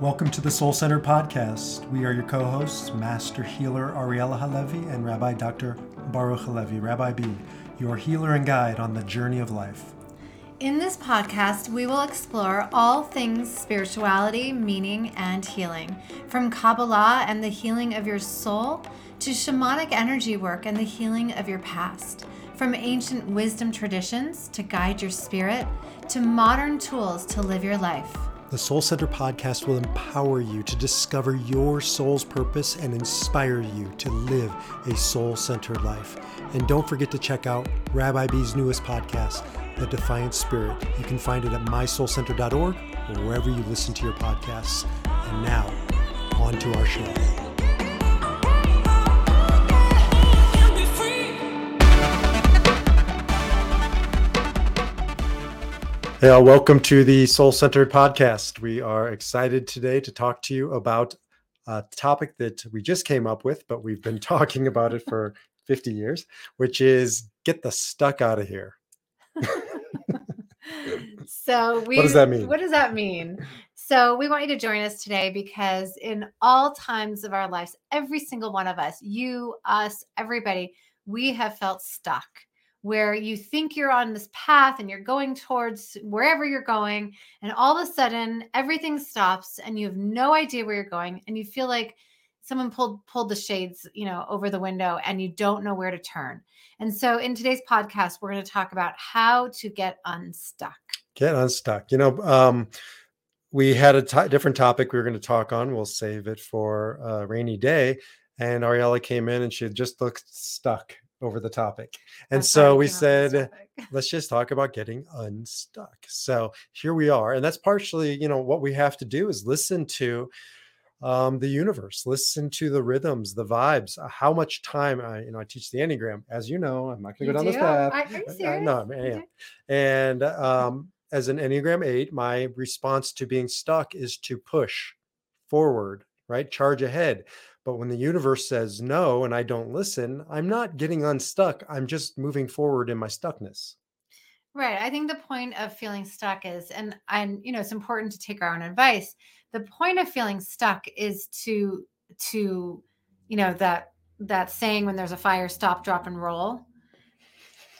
Welcome to the Soul Center podcast. We are your co hosts, Master Healer Ariella Halevi and Rabbi Dr. Baruch Halevi, Rabbi B, your healer and guide on the journey of life. In this podcast, we will explore all things spirituality, meaning, and healing, from Kabbalah and the healing of your soul to shamanic energy work and the healing of your past, from ancient wisdom traditions to guide your spirit to modern tools to live your life. The Soul Center podcast will empower you to discover your soul's purpose and inspire you to live a soul centered life. And don't forget to check out Rabbi B's newest podcast, The Defiant Spirit. You can find it at mysoulcenter.org or wherever you listen to your podcasts. And now, on to our show. Hey, all, welcome to the Soul Centered podcast. We are excited today to talk to you about a topic that we just came up with, but we've been talking about it for 50 years, which is get the stuck out of here. so we What does that mean? What does that mean? So we want you to join us today because in all times of our lives, every single one of us, you, us, everybody, we have felt stuck where you think you're on this path and you're going towards wherever you're going and all of a sudden everything stops and you have no idea where you're going and you feel like someone pulled pulled the shades you know over the window and you don't know where to turn and so in today's podcast we're going to talk about how to get unstuck Get unstuck. You know, um, we had a different topic we were going to talk on. We'll save it for a rainy day. And Ariella came in and she just looked stuck over the topic. And That's so we came up with this said, let's just talk about getting unstuck. So here we are. And that's partially, you know, what we have to do is listen to um, the universe, listen to the rhythms, the vibes, uh, how much time I, you know, I teach the Enneagram, as you know, I'm not going to go down this do? path. Are- are you Uh, serious? no, I am. And um, as an Enneagram 8, my response to being stuck is to push forward, right? Charge ahead. But when the universe says no and I don't listen, I'm not getting unstuck. I'm just moving forward in my stuckness. Right. I think the point of feeling stuck is, and and you know, it's important to take our own advice. The point of feeling stuck is to to, you know, that that saying when there's a fire, stop, drop, and roll.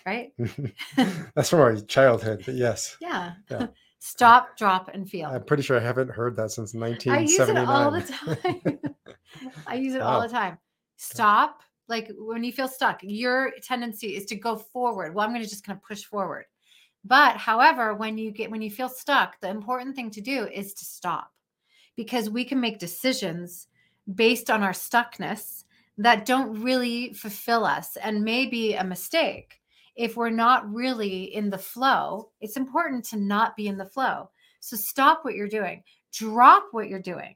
Right? That's from our childhood, but yes, Yeah. Yeah. stop, drop, and feel. I'm pretty sure I haven't heard that since 1979. I use it 1979. all the time. I use it all the time. Stop. Like when you feel stuck, your tendency is to go forward. Well, I'm going to just kind of push forward. But however, when you get when you feel stuck, the important thing to do is to stop. Because we can make decisions based on our stuckness that don't really fulfill us and may be a mistake. If we're not really in the flow, it's important to not be in the flow. So stop what you're doing, drop what you're doing,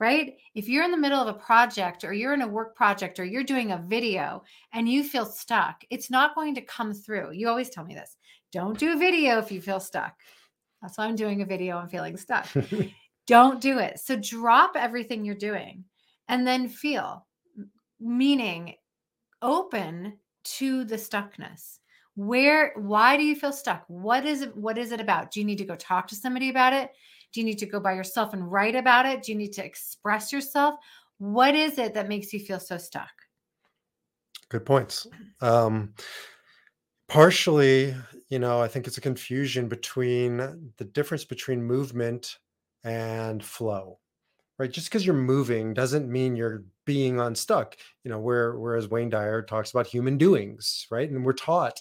right? If you're in the middle of a project or you're in a work project or you're doing a video and you feel stuck, it's not going to come through. You always tell me this don't do a video if you feel stuck. That's why I'm doing a video and feeling stuck. don't do it. So drop everything you're doing and then feel, meaning open to the stuckness. Where why do you feel stuck? What is it what is it about? Do you need to go talk to somebody about it? Do you need to go by yourself and write about it? Do you need to express yourself? What is it that makes you feel so stuck? Good points. Um, partially, you know, I think it's a confusion between the difference between movement and flow, right? Just because you're moving doesn't mean you're being unstuck. You know, where whereas Wayne Dyer talks about human doings, right? And we're taught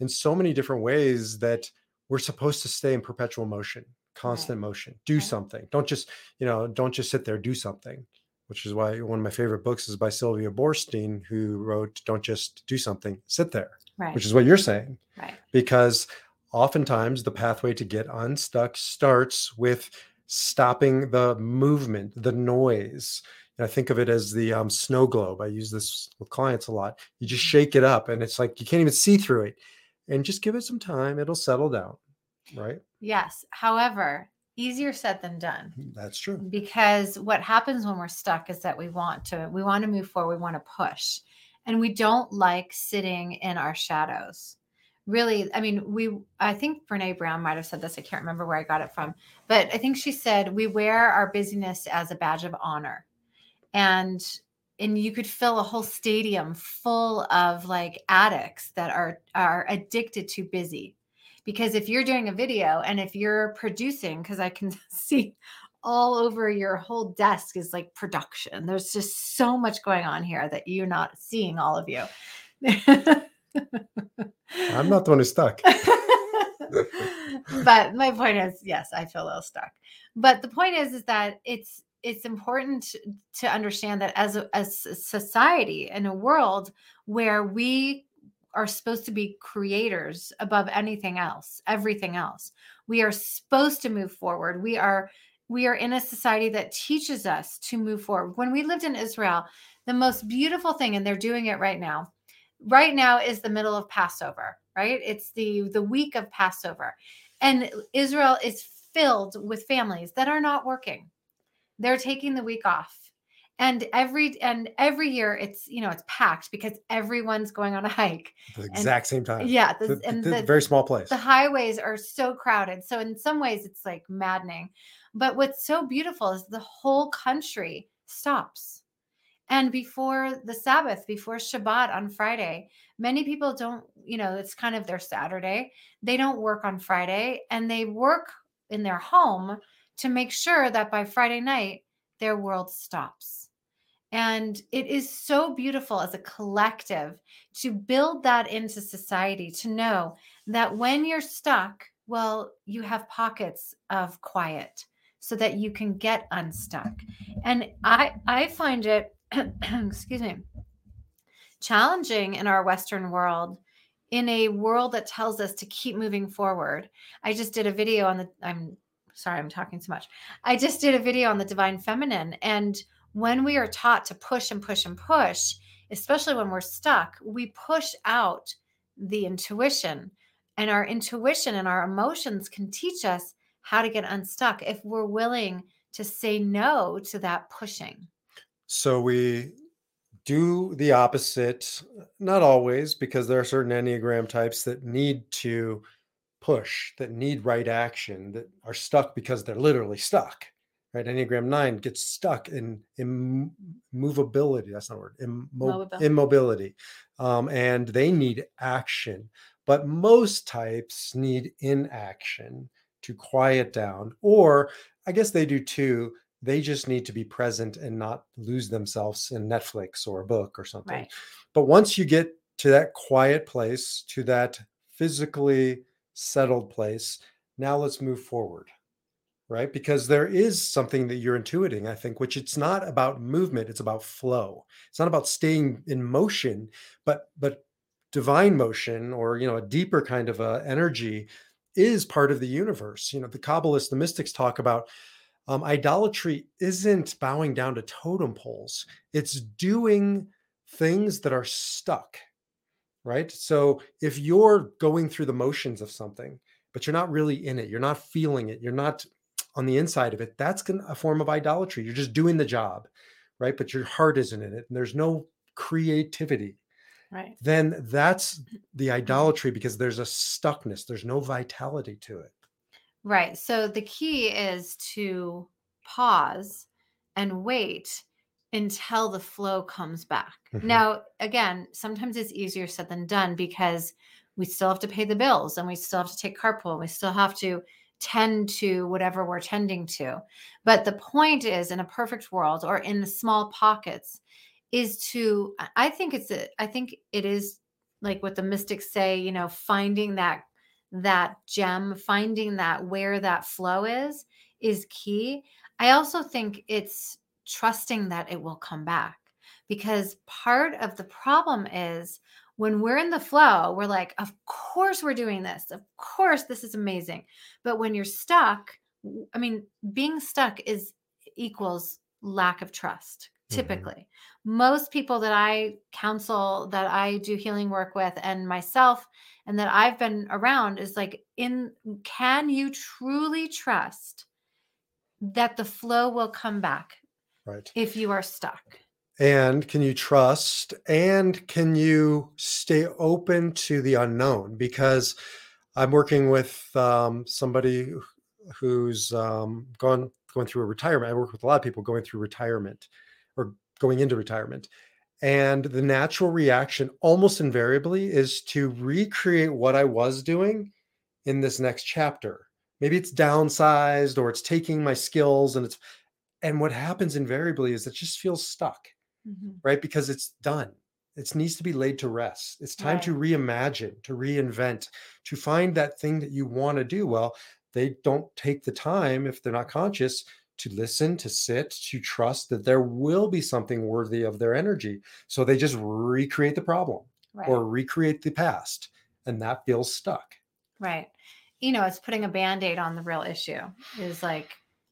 in so many different ways that we're supposed to stay in perpetual motion, constant motion. Do Right. something. Don't just, you know, don't just sit there. Do something which is why one of my favorite books is by Sylvia Boorstein, who wrote Don't Just Do Something, Sit There, Right. which is what you're saying. right. Because oftentimes the pathway to get unstuck starts with stopping the movement, the noise. And I think of it as the um, snow globe. I use this with clients a lot. You just shake it up, and it's like you can't even see through it. And just give it some time, it'll settle down. Right? Yes. However, easier said than done. That's true. because what happens when we're stuck is that we want to we want to move forward we want to push and we don't like sitting in our shadows really i mean we i think brene brown might have said this i can't remember where i got it from but i think she said we wear our busyness as a badge of honor and and you could fill a whole stadium full of like addicts that are are addicted to busy because if you're doing a video and if you're producing because i can see all over your whole desk is like production there's just so much going on here that you're not seeing all of you I'm not the one who's stuck. but my point is, yes, I feel a little stuck. But the point is, is that it's it's important to understand that as a, as a society in a world where we are supposed to be creators above anything else, everything else. We are supposed to move forward. We are we are in a society that teaches us to move forward. When we lived in Israel, the most beautiful thing and they're doing it right now right now is the middle of Passover, right? It's the the week of Passover. And Israel is filled with families that are not working. They're taking the week off. And every and every year it's you know it's packed because everyone's going on a hike. the exact same time. Yeah, The- the, and the, very small place. the highways are so crowded. So in some ways it's like maddening. But what's so beautiful is the whole country stops. And before the Sabbath, before Shabbat on Friday, many people don't, you know, it's kind of their Saturday. They don't work on Friday and they work in their home to make sure that by Friday night, their world stops. And it is so beautiful as a collective to build that into society to know that when you're stuck, well, you have pockets of quiet so that you can get unstuck. And I I find it excuse me challenging in our western world in a world that tells us to keep moving forward. I just did a video on the I'm sorry, I'm talking too much. I just did a video on the divine feminine and when we are taught to push and push and push, especially when we're stuck, we push out the intuition. And our intuition and our emotions can teach us how to get unstuck if we're willing to say no to that pushing. So we do the opposite, not always, because there are certain Enneagram types that need to push, that need right action, that are stuck because they're literally stuck. Right? Enneagram 9 gets stuck in immovability. That's not a word. Immo- immobility. Um, and they need action. But most types need inaction to quiet down, or I guess they do too they just need to be present and not lose themselves in Netflix or a book or something. Right. But once you get to that quiet place, to that physically settled place, now let's move forward. Right? Because there is something that you're intuiting, I think, which it's not about movement, it's about flow. It's not about staying in motion, but but divine motion or you know a deeper kind of energy is part of the universe. You know, the Kabbalists, the mystics talk about um, idolatry isn't bowing down to totem poles it's doing things that are stuck right? So if you're going through the motions of something but you're not really in it you're not feeling it you're not on the inside of it that's gonna, a form of idolatry. You're just doing the job right? But your heart isn't in it and there's no creativity. Right. then that's the mm-hmm. idolatry because there's a stuckness there's no vitality to it. Right. So the key is to pause and wait until the flow comes back. Mhm. Now, again, sometimes it's easier said than done because we still have to pay the bills and we still have to take carpool and we still have to tend to whatever we're tending to. But the point is in a perfect world or in the small pockets is to I- I think it's a, I think it is like what the mystics say, you know, finding that that gem, finding that where that flow is, is key. I also think it's trusting that it will come back because part of the problem is when we're in the flow, we're like, of course we're doing this. Of course this is amazing. But when you're stuck, I mean, being stuck is equals lack of trust Mhm. typically. Most people that I counsel, that I do healing work with, and myself, and that I've been around is like, in can you truly trust that the flow will come back right. if you are stuck? and can you trust and can you stay open to the unknown? Because i'm working with um, somebody who's um, gone going through a retirement. I work with a lot of people going through retirement or going into retirement. And the natural reaction almost invariably is to recreate what i was doing in this next chapter. Maybe it's downsized or it's taking my skills and it's and what happens invariably is it just feels stuck mm-hmm. right? Because it's done. It needs to be laid to rest. It's time right. to reimagine, to reinvent, to find that thing that you want to do. Well, they don't take the time if they're not conscious to listen, to sit, to trust that there will be something worthy of their energy. So they just recreate the problem right. or recreate the past, and that feels stuck. Right. You know, it's putting a band aid on the real issue is like,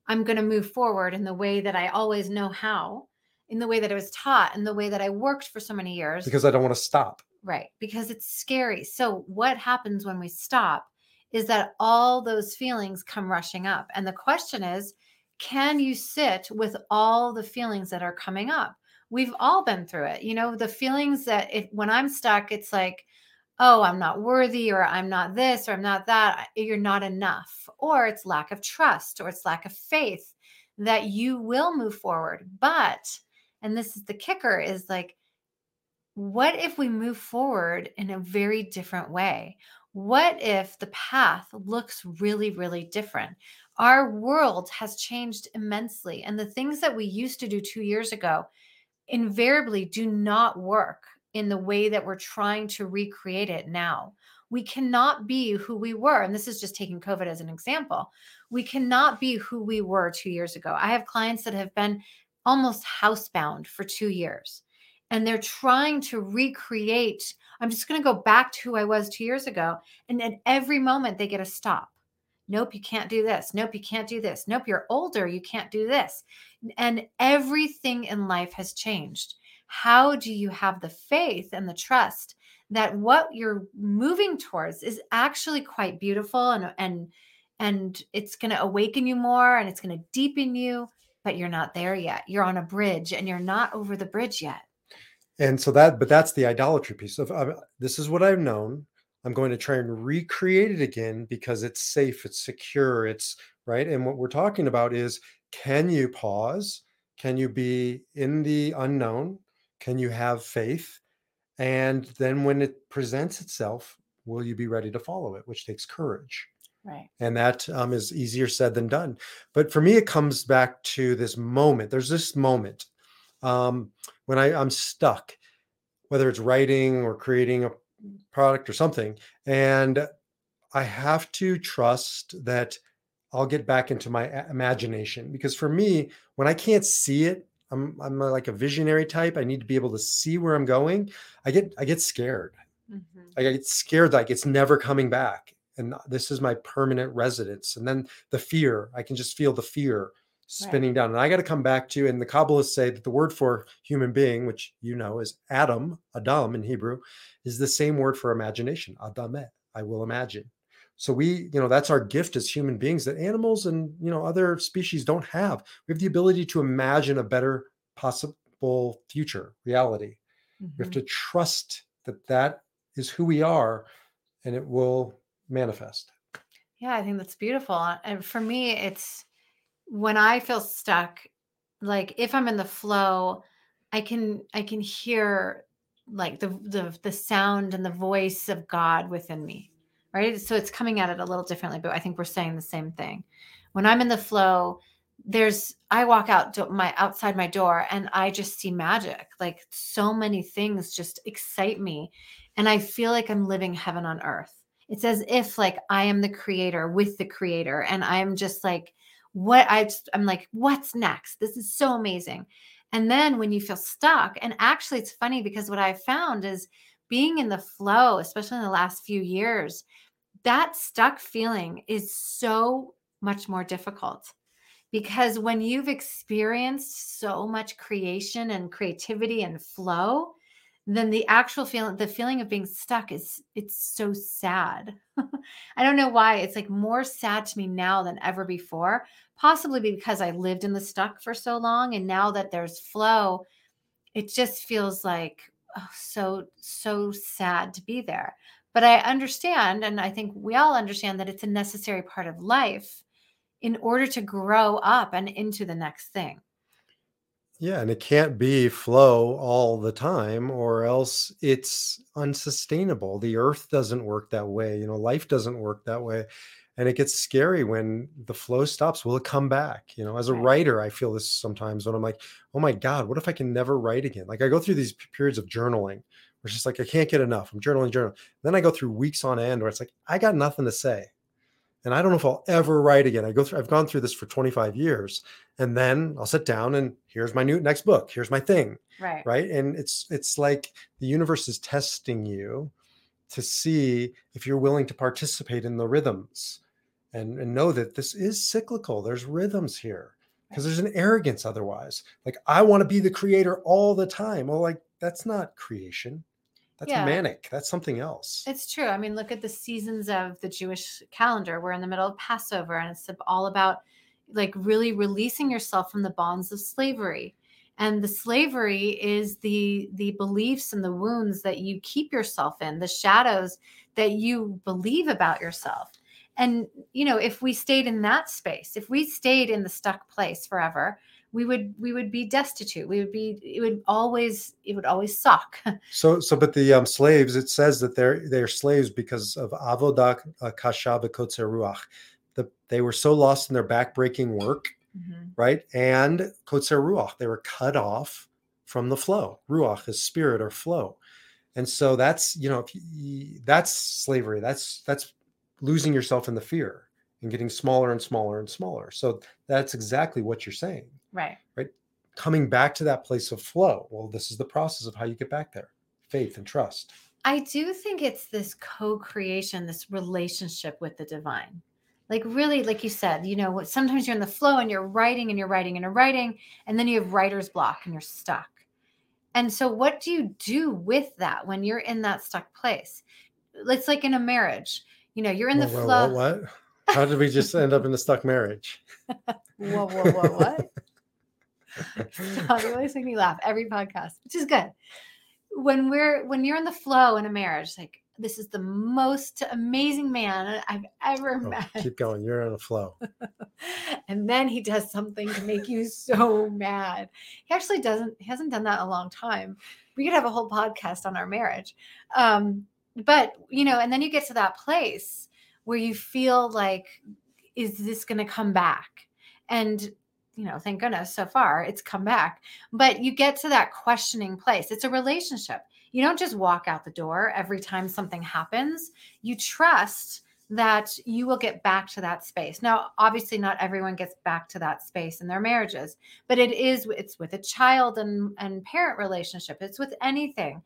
I'm going to move forward in the way that I always know how in the way that I was taught in the way that I worked for so many years. Because I don't want to stop. Right. Because it's scary. So, what happens when we stop is that all those feelings come rushing up. And the question is can you sit with all the feelings that are coming up? We've all been through it. You know, the feelings that if, when I'm stuck, it's like, oh, I'm not worthy, or I'm not this, or I'm not that. You're not enough. Or it's lack of trust, or it's lack of faith that you will move forward. But and this is the kicker is like what if we move forward in a very different way what if the path looks really really different our world has changed immensely and the things that we used to do 2 years ago invariably do not work in the way that we're trying to recreate it now we cannot be who we were and this is just taking covid as an example we cannot be who we were 2 years ago i have clients that have been almost housebound for two years. And they're trying to recreate. I'm just going to go back to who I was two years ago. And at every moment, they get a stop. Nope, you can't do this. Nope, you can't do this. Nope, you're older. You can't do this. And everything in life has changed. How do you have the faith and the trust that what you're moving towards is actually quite beautiful and and and it's going to awaken you more and it's going to deepen you but you're not there yet. You're on a bridge and you're not over the bridge yet. And so that, but that's the idolatry piece of uh, this is what I've known. I'm going to try and recreate it again because it's safe, it's secure, it's right. And what we're talking about is can you pause? Can you be in the unknown? Can you have faith? And then when it presents itself, will you be ready to follow it, which takes courage? Right. And that um, is easier said than done. But for me, it comes back to this moment. There's this moment um, when I, I'm stuck, whether it's writing or creating a product or something. And I have to trust that I'll get back into my imagination. Because for me, when I can't see it, I'm, I'm like a visionary type. I need to be able to see where I'm going. I get I get scared. Mm-hmm. I get scared like it's never coming back and this is my permanent residence. And then the fear, I can just feel the fear spinning right. down. And I got to come back to, you. and the Kabbalists say that the word for human being, which you know is Adam, Adam in Hebrew, is the same word for imagination, Adamet, I will imagine. So we, you know, that's our gift as human beings that animals and, you know, other species don't have. We have the ability to imagine a better possible future reality. Mm-hmm. We have mm-hmm. to trust that that is who we are and it will manifest. Yeah, I think that's beautiful. And for me, it's when I feel stuck, like if I'm in the flow, I can I can hear like the the the sound and the voice of God within me. Right. So it's coming at it a little differently, but I think we're saying the same thing. When I'm in the flow, there's I walk out my outside my door and I just see magic. Like so many things just excite me. And I feel like I'm living heaven on earth it's as if like I am the creator with the creator and I'm just like what I I'm like what's next this is so amazing and then when you feel stuck and actually it's funny because what I found is being in the flow especially in the last few years that stuck feeling is so much more difficult because when you've experienced so much creation and creativity and flow then the actual feeling the feeling of being stuck is it's so sad. I don't know why it's like more sad to me now than ever before possibly because i lived in the stuck for so long and now that there's flow it just feels like oh, so so sad to be there but i understand and i think we all understand that it's a necessary part of life in order to grow up and into the next thing Yeah, and it can't be flow all the time, or else it's unsustainable. The earth doesn't work that way. You know, life doesn't work that way. And it gets scary when the flow stops. Will it come back? You know, as a writer, I feel this sometimes when I'm like, oh my God, what if I can never write again? Like I go through these periods of journaling it's just like, I can't get enough. I'm journaling, journaling. Then I go through weeks on end where it's like, I got nothing to say and I don't know if I'll ever write again. I go through, I've gone through this for 25 years, and then I'll sit down and here's my new next book. Here's my thing, right right? And it's it's like the universe is testing you to see if you're willing to participate in the rhythms, and and know that this is cyclical. There's rhythms here because there's an arrogance otherwise. Like I want to be the creator all the time. Well, like that's not creation. That's yeah manic. That's something else. It's true. I mean, look at the seasons of the Jewish calendar. We're in the middle of Passover, and it's all about like really releasing yourself from the bonds of slavery. And the slavery is the the beliefs and the wounds that you keep yourself in, the shadows that you believe about yourself. And you know, if we stayed in that space, if we stayed in the stuck place forever, we would we would be destitute. We would be it would always it would always suck. So, so, but the um, slaves, it says that they're they're slaves because of avodah uh, kasha ruach. The, they were so lost in their backbreaking work, Mhm. right? And kotzer ruach, they were cut off from the flow. Ruach is spirit or flow, and so that's you know if you, that's slavery. That's that's losing yourself in the fear and getting smaller and smaller and smaller. So that's exactly what you're saying, Right. right? Coming back to that place of flow. Well, this is the process of how you get back there faith and trust. I do think it's this co-creation, this relationship with the divine. Like really, like you said, you know, sometimes you're in the flow and you're writing and you're writing and you're writing, and then you have writer's block and you're stuck. And so what do you do with that when you're in that stuck place? It's like in a marriage. You know, you're in the Whoa, whoa, flow. what, what? How did we just end up in a stuck marriage? Whoa, whoa, whoa, what? Stop. You always make me laugh every podcast, which is good. When we're when you're in the flow in a marriage, like this is the most amazing man I've ever Oh, met. keep going. You're in a flow. and then he does something to make you so mad. He actually doesn't, he hasn't done that in a long time. We could have a whole podcast on our marriage. Um, but you know, and then you get to that place where you feel like, is this going to come back? And you know, thank goodness so far it's come back. But you get to that questioning place. It's a relationship. You don't just walk out the door every time something happens. You trust that you will get back to that space. Now, obviously not everyone gets back to that space in their marriages, but it is it's with a child and and parent relationship. It's with anything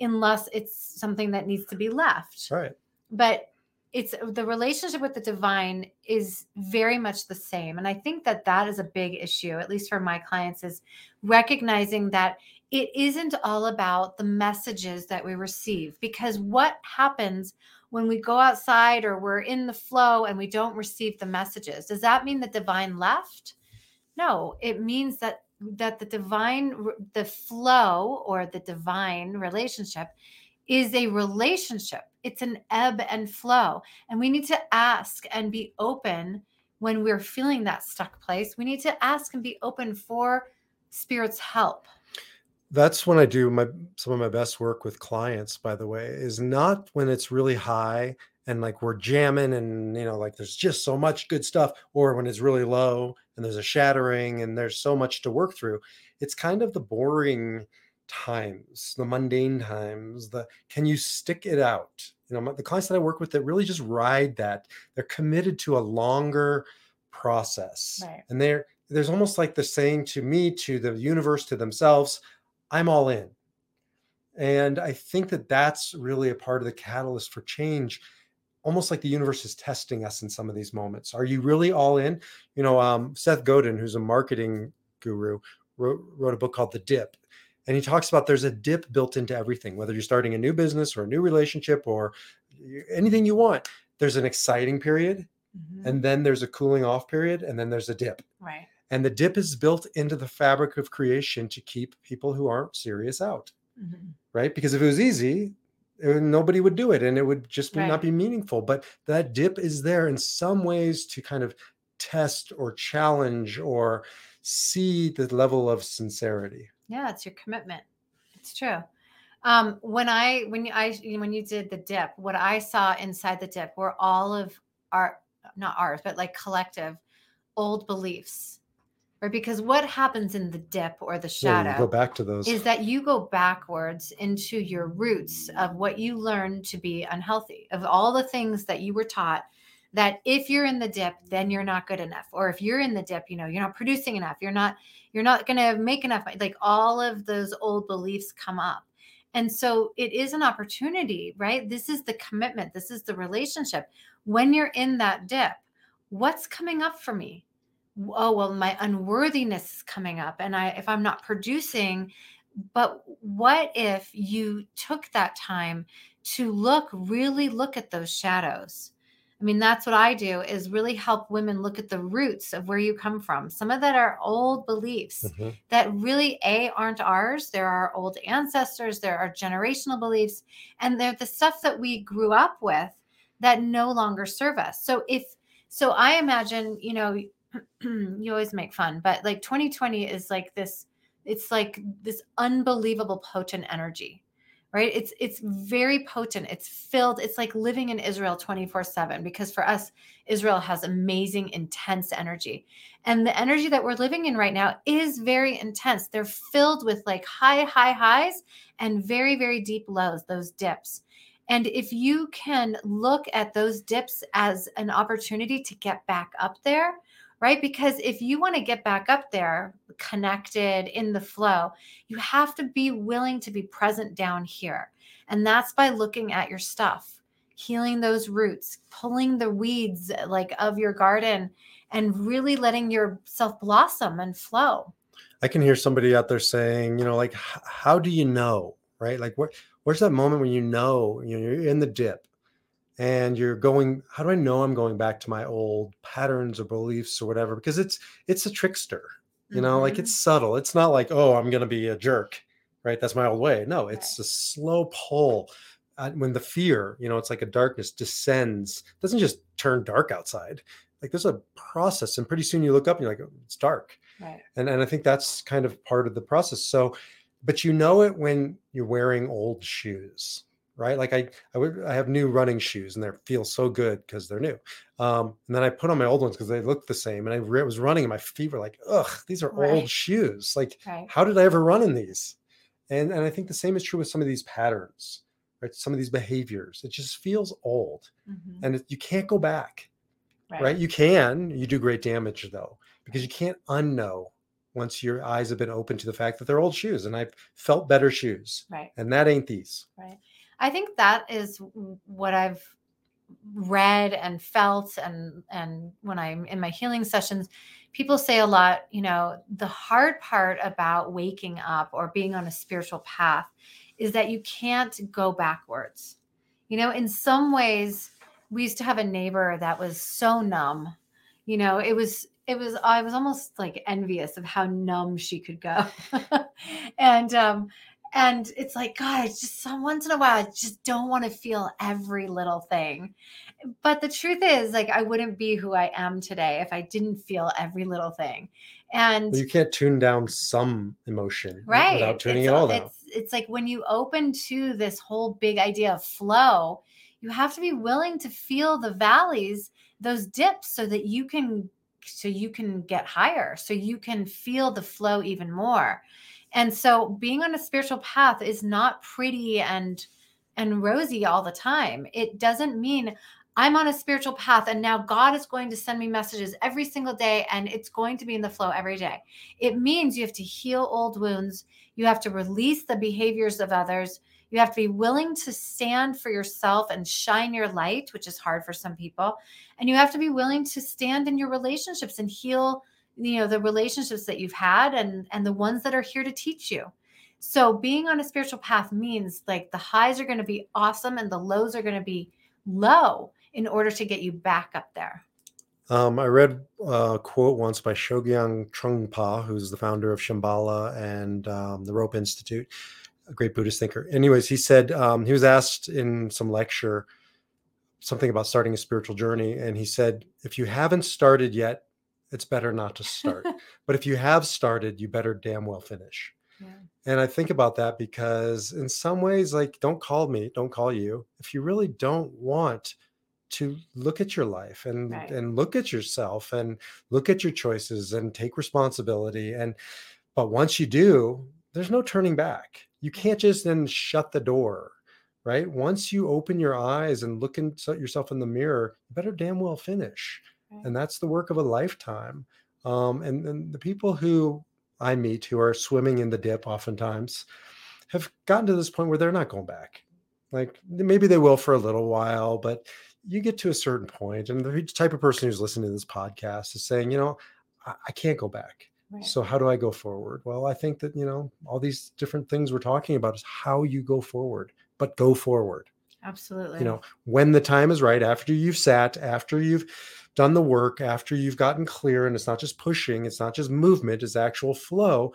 unless it's something that needs to be left Right. but it's the relationship with the divine is very much the same and i think that that is a big issue at least for my clients is recognizing that it isn't all about the messages that we receive because what happens when we go outside or we're in the flow and we don't receive the messages does that mean the divine left no it means that that the divine the flow or the divine relationship is a relationship. It's an ebb and flow. And we need to ask and be open when we're feeling that stuck place. We need to ask and be open for spirit's help. That's when I do my some of my best work with clients, by the way, is not when it's really high and like we're jamming and you know, like there's just so much good stuff, or when it's really low and there's a shattering and there's so much to work through. It's kind of the boring times, the mundane times, the can you stick it out? You know, my, the clients that I work with that really just ride that, they're committed to a longer process. Right. And they're there's almost like they're saying to me, to the universe, to themselves, I'm all in. And I think that that's really a part of the catalyst for change. Almost like the universe is testing us in some of these moments. Are you really all in? You know, um, Seth Godin, who's a marketing guru, wrote, wrote a book called The Dip. And he talks about there's a dip built into everything, whether you're starting a new business or a new relationship or anything you want. There's an exciting period, Mhm. and then there's a cooling off period, and then there's a dip. Right. And the dip is built into the fabric of creation to keep people who aren't serious out, Mhm. right? Because if it was easy, uh, nobody would do it and it would just Right. not be meaningful. But that dip is there in some ways to kind of test or challenge or see the level of sincerity. Yeah, it's your commitment. It's true. Um, when I when you- I when you did the dip, what I saw inside the dip were all of our not ours, but like collective old beliefs. Right? Because what happens in the dip or the Yeah, shadow you go back to those. is that you go backwards into your roots of what you learned to be unhealthy, of all the things that you were taught that if you're in the dip, then you're not good enough. Or if you're in the dip, you know, you're not producing enough. You're not, you're not going to make enough. money. Like all of those old beliefs come up. And so it is an opportunity, right? This is the commitment. This is the relationship. When you're in that dip, what's coming up for me? oh well my unworthiness is coming up and i if i'm not producing but what if you took that time to look really look at those shadows i mean that's what i do is really help women look at the roots of where you come from some of that are old beliefs Mhm. that really a aren't ours there are old ancestors there are generational beliefs and they're the stuff that we grew up with that no longer serve us so if so i imagine you know you always make fun, but like 2020 is like this it's like this unbelievable potent energy. Right? It's it's very potent. It's filled. It's like living in Israel 24/7 because for us Israel has amazing intense energy. And the energy that we're living in right now is very intense. They're filled with like high high highs and very very deep lows, those dips. And if you can look at those dips as an opportunity to get back up there, right? Because if you want to get back up there, connected in the flow, you have to be willing to be present down here. And that's by looking at your stuff, healing those roots, pulling the weeds uh, like of your garden and really letting yourself blossom and flow. I can hear somebody out there saying, you know, like, how do you know, right? Like, what, where's that moment when you know, you know, you're in the dip and you're going, how do I know I'm going back to my old patterns or beliefs or whatever? Because it's, it's a trickster, you know, like Mhm. it's subtle. It's not like, oh, I'm going to be a jerk, right? That's my old way. No, it's a slow pull. Uh, when the fear, you know, it's like a darkness descends, it doesn't just turn dark outside. Like there's a process, and pretty soon you look up and you're like, oh, it's dark right. and and I think that's kind of part of the process. So, but you know it when you're wearing old shoes, right? Like I I would I have new running shoes and they feel so good because they're new. Um, and then I put on my old ones because they look the same. And I re- was running and my feet were like, ugh, these are Right. old shoes. Like, Right. how did I ever run in these? And and I think the same is true with some of these patterns, right? Some of these behaviors. It just feels old, Mhm. and it, you can't go back right? You can, you do great damage though, because you can't unknow once your eyes have been open to the fact that they're old shoes and I've felt better shoes Right. and that ain't these. Right. I think that is what I've read and felt and and when I'm in my healing sessions people say a lot you know the hard part about waking up or being on a spiritual path is that you can't go backwards. You know in some ways we used to have a neighbor that was so numb you know it was it was i was almost like envious of how numb she could go. And um and it's like god i just some once in a while i just don't want to feel every little thing. But the truth is like i wouldn't be who i am today if i didn't feel every little thing. And Well, you can't tune down some emotion right. without tuning it's, it all down. it's, it's like when you open to this whole big idea of flow you have to be willing to feel the valleys those dips so that you can so you can get higher so you can feel the flow even more and so being on a spiritual path is not pretty and and rosy all the time. It doesn't mean i'm on a spiritual path and now god is going to send me messages every single day and it's going to be in the flow every day. It means you have to heal old wounds. You have to release the behaviors of others. You have to be willing to stand for yourself and shine your light which is hard for some people. And you have to be willing to stand in your relationships and heal you know the relationships that you've had and and the ones that are here to teach you so being on a spiritual path means like the highs are going to be awesome and the lows are going to be low in order to get you back up there Um, I read a quote once by Chogyam Trungpa, who's the founder of Shambhala and um, Naropa Institute, a great Buddhist thinker. Anyways, he said um, he was asked in some lecture something about starting a spiritual journey, and he said, "If you haven't started yet, it's better not to start. but if you have started, you better damn well finish." Yeah. And I think about that because in some ways, like, don't call me, don't call you if you really don't want to look at your life and right. and look at yourself and look at your choices and take responsibility and but once you do there's no turning back you can't just then shut the door right once you open your eyes and look at yourself in the mirror you better damn well finish. And that's the work of a lifetime um, and, and the people who i meet who are swimming in the dip oftentimes have gotten to this point where they're not going back like maybe they will for a little while but you get to a certain point, and the type of person who's listening to this podcast is saying, you know, I, I can't go back. Right. So how do I go forward? Well, I think that you know all these different things we're talking about is how you go forward, but go forward. Absolutely. You know, when the time is right, after you've sat, after you've done the work, after you've gotten clear, and it's not just pushing, it's not just movement, it's actual flow.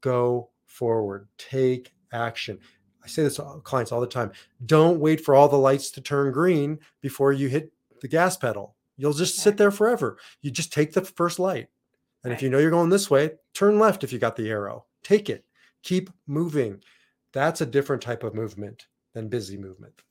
Go forward. Take action. I say this to clients all the time. Don't wait for all the lights to turn green before you hit the gas pedal. You'll just sit there forever. You just take the first light. And if you know you're going this way, turn left if you got the arrow. Take it. Keep moving. That's a different type of movement than busy movement.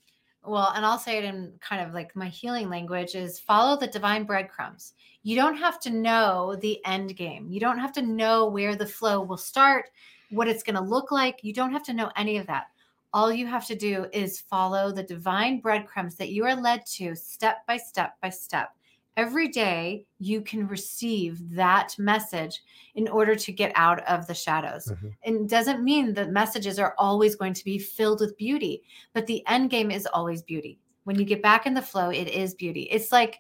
Well, and I'll say it in kind of like my healing language is follow the divine breadcrumbs. You don't have to know the end game. You don't have to know where the flow will start, what it's going to look like. You don't have to know any of that all you have to do is follow the divine breadcrumbs that you are led to step by step by step. Every day, you can receive that message in order to get out of the shadows. Mm-hmm. it doesn't mean that messages are always going to be filled with beauty, but the end game is always beauty. When you get back in the flow, it is beauty. It's like,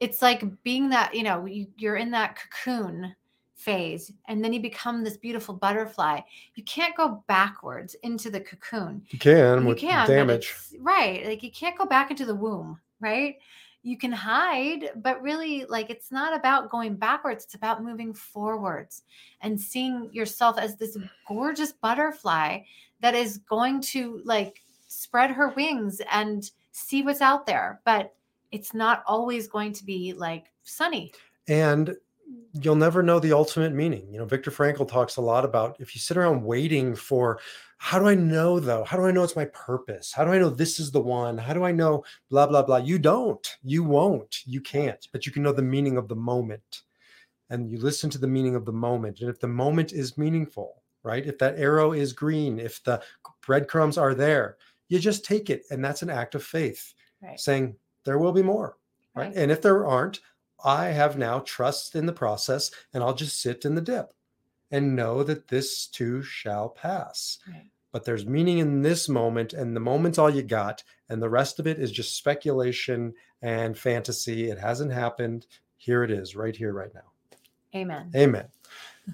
it's like being that, you know, you're in that cocoon phase and then you become this beautiful butterfly you can't go backwards into the cocoon you can you can damage right like you can't go back into the womb right you can hide but really like it's not about going backwards it's about moving forwards and seeing yourself as this gorgeous butterfly that is going to like spread her wings and see what's out there but it's not always going to be like sunny and you'll never know the ultimate meaning. You know, Viktor Frankl talks a lot about if you sit around waiting for how do I know though? How do I know it's my purpose? How do I know this is the one? How do I know blah blah blah? You don't. You won't. You can't. But you can know the meaning of the moment. And you listen to the meaning of the moment. And if the moment is meaningful, right? If that arrow is green, if the breadcrumbs are there, you just take it and that's an act of faith. Right. Saying there will be more. Right? right? And if there aren't, I have now trust in the process and I'll just sit in the dip and know that this too shall pass. Right. But there's meaning in this moment, and the moment's all you got. And the rest of it is just speculation and fantasy. It hasn't happened. Here it is, right here, right now. Amen. Amen.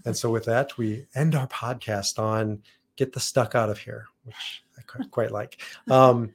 and so, with that, we end our podcast on get the stuck out of here, which I quite like. Um,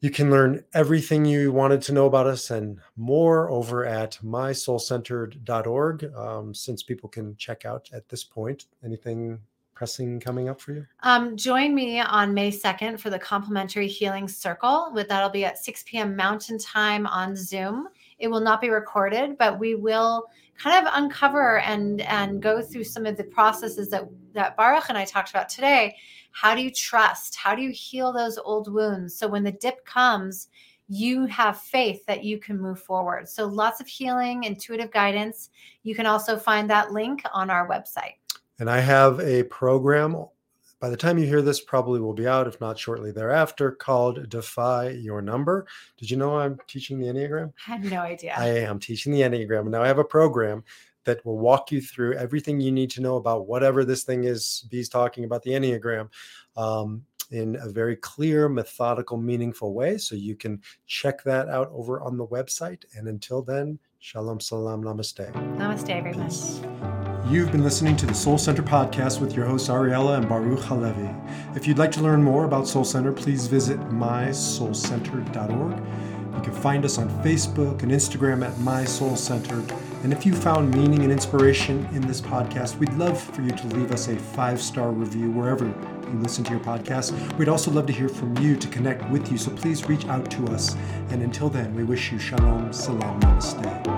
you can learn everything you wanted to know about us and more over at mysoulcentered.org. Um, since people can check out at this point, anything pressing coming up for you? Um, join me on May 2nd for the complimentary healing circle. With that'll be at 6 p.m. Mountain Time on Zoom. It will not be recorded, but we will kind of uncover and and go through some of the processes that that Baruch and I talked about today how do you trust? How do you heal those old wounds? So when the dip comes, you have faith that you can move forward. So lots of healing, intuitive guidance. You can also find that link on our website. And I have a program by the time you hear this probably will be out if not shortly thereafter called defy your number did you know i'm teaching the enneagram i had no idea i am teaching the enneagram now i have a program that will walk you through everything you need to know about whatever this thing is B's talking about the Enneagram um, in a very clear, methodical, meaningful way. So you can check that out over on the website. And until then, Shalom, Salam, Namaste. Namaste, everyone. You've been listening to the Soul Center podcast with your hosts Ariella and Baruch Halevi. If you'd like to learn more about Soul Center, please visit mysoulcenter.org. You can find us on Facebook and Instagram at My Soul Centered. And if you found meaning and inspiration in this podcast, we'd love for you to leave us a five star review wherever you listen to your podcast. We'd also love to hear from you to connect with you, so please reach out to us. And until then, we wish you shalom, salam, namaste.